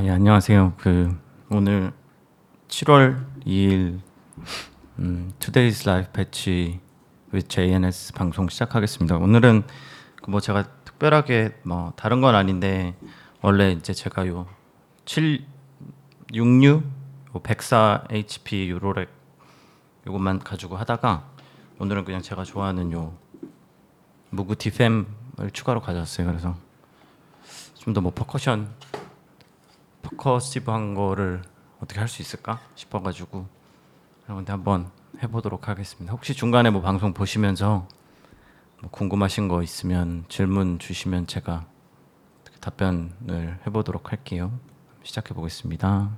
아, 예, 안녕하세요. 그 오늘 7월 2일 음, Today's Life 배치 with JNS 방송 시작하겠습니다. 오늘은 그뭐 제가 특별하게 뭐 다른 건 아닌데 원래 이제 제가 요 7, 66, 요104 HP 유로렉 요것만 가지고 하다가 오늘은 그냥 제가 좋아하는 요 무구티 fem을 추가로 가져왔어요. 그래서 좀 더 뭐 퍼커션 퍼커시브한 거를 어떻게 할 수 있을까 싶어가지고 여러분들 한번 해보도록 하겠습니다. 혹시 중간에 뭐 방송 보시면서 뭐 궁금하신 거 있으면 질문 주시면 제가 답변을 해보도록 할게요. 시작해 보겠습니다.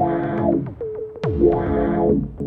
Wow. Wow.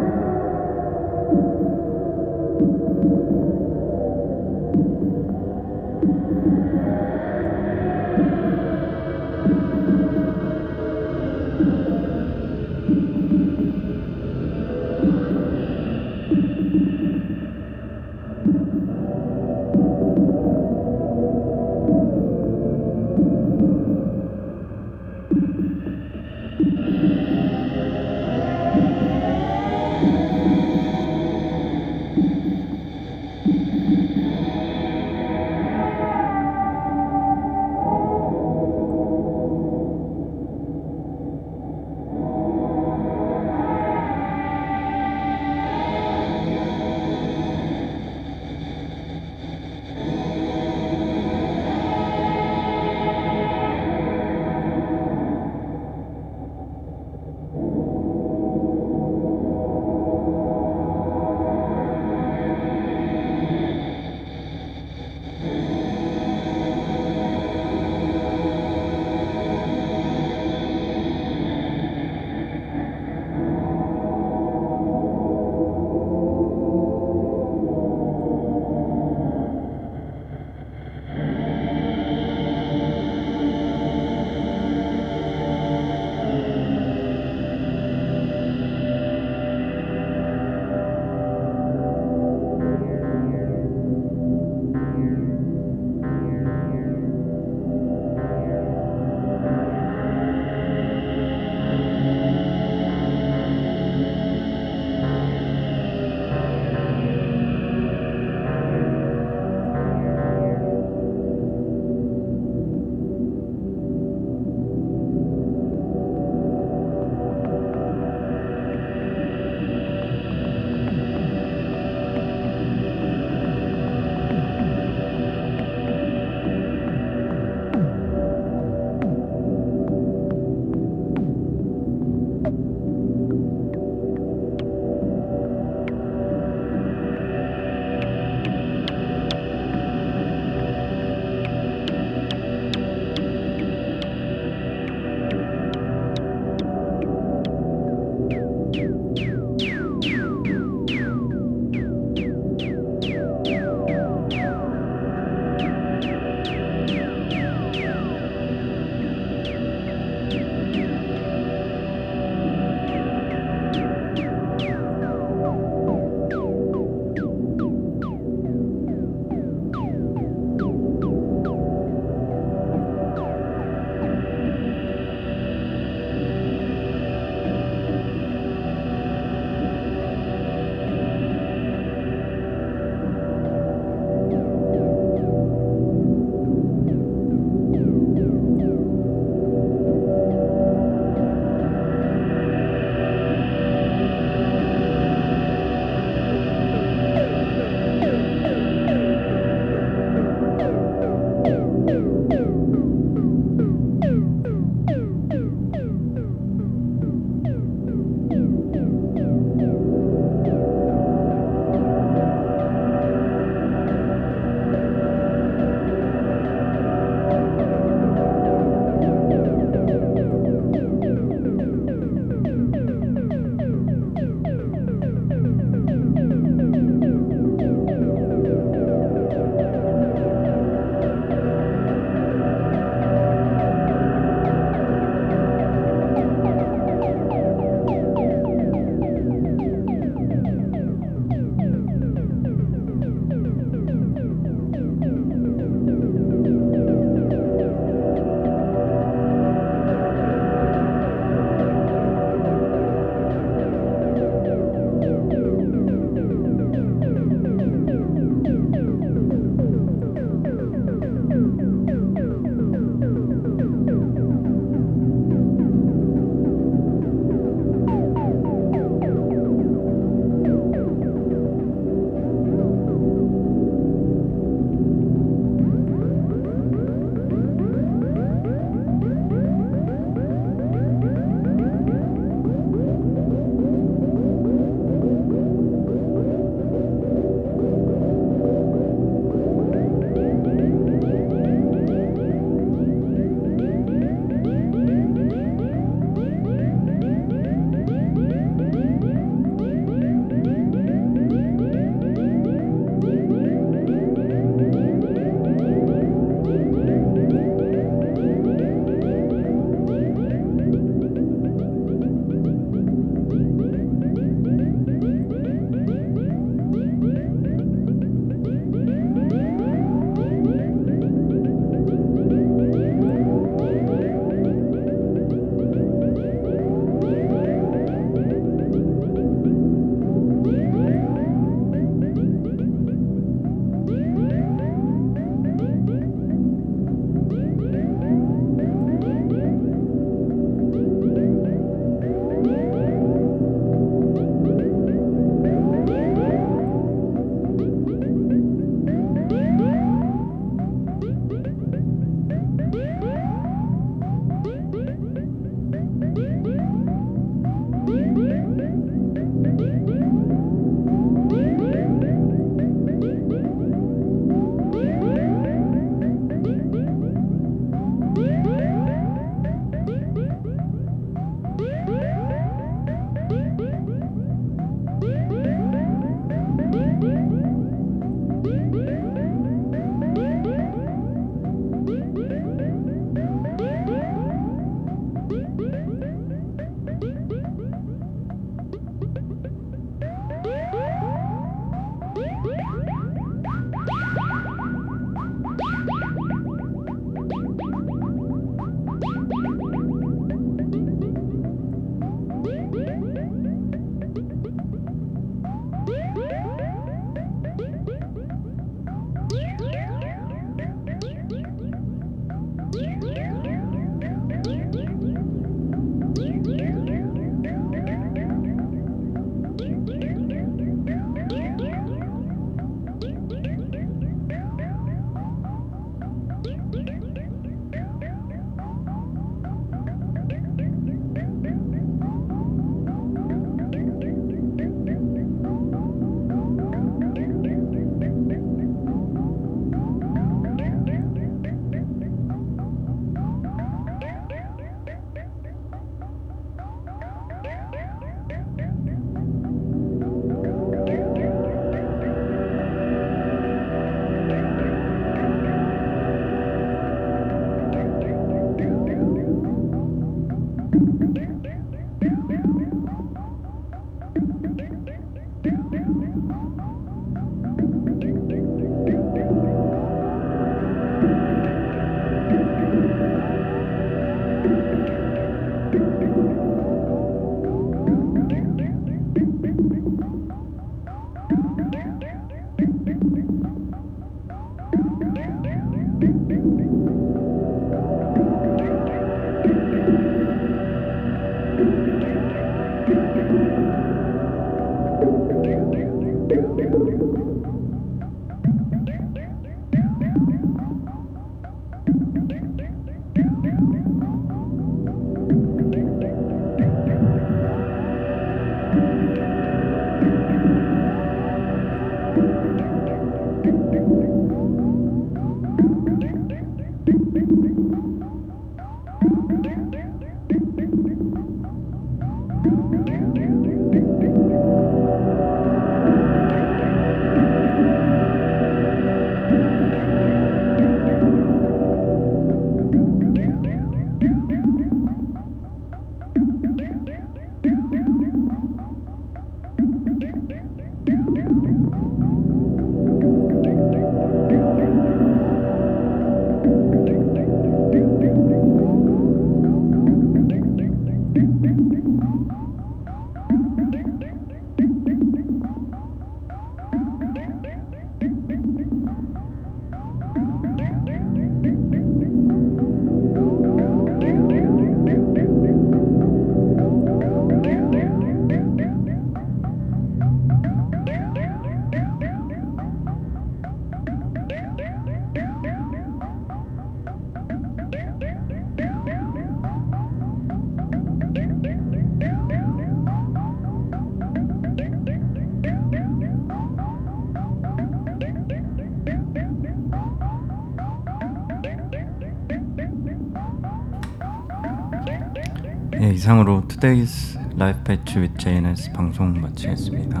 예, 이상으로 Today's Live Patch with JNS 방송 마치겠습니다.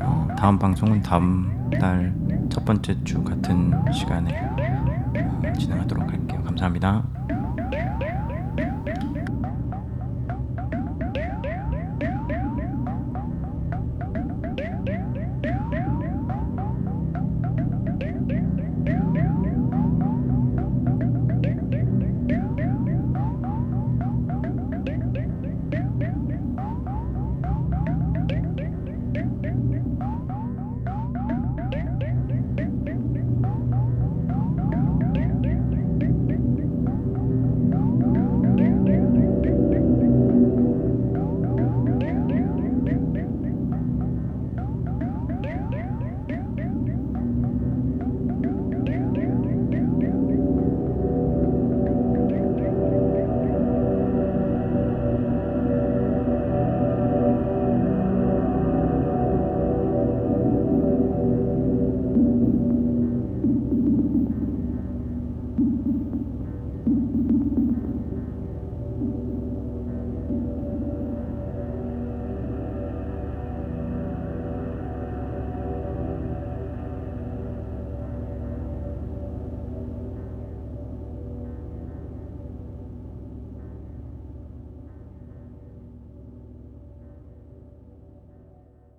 어, 다음 방송은 다음 달 첫 번째 주 같은 시간에 어, 진행하도록 할게요. 감사합니다.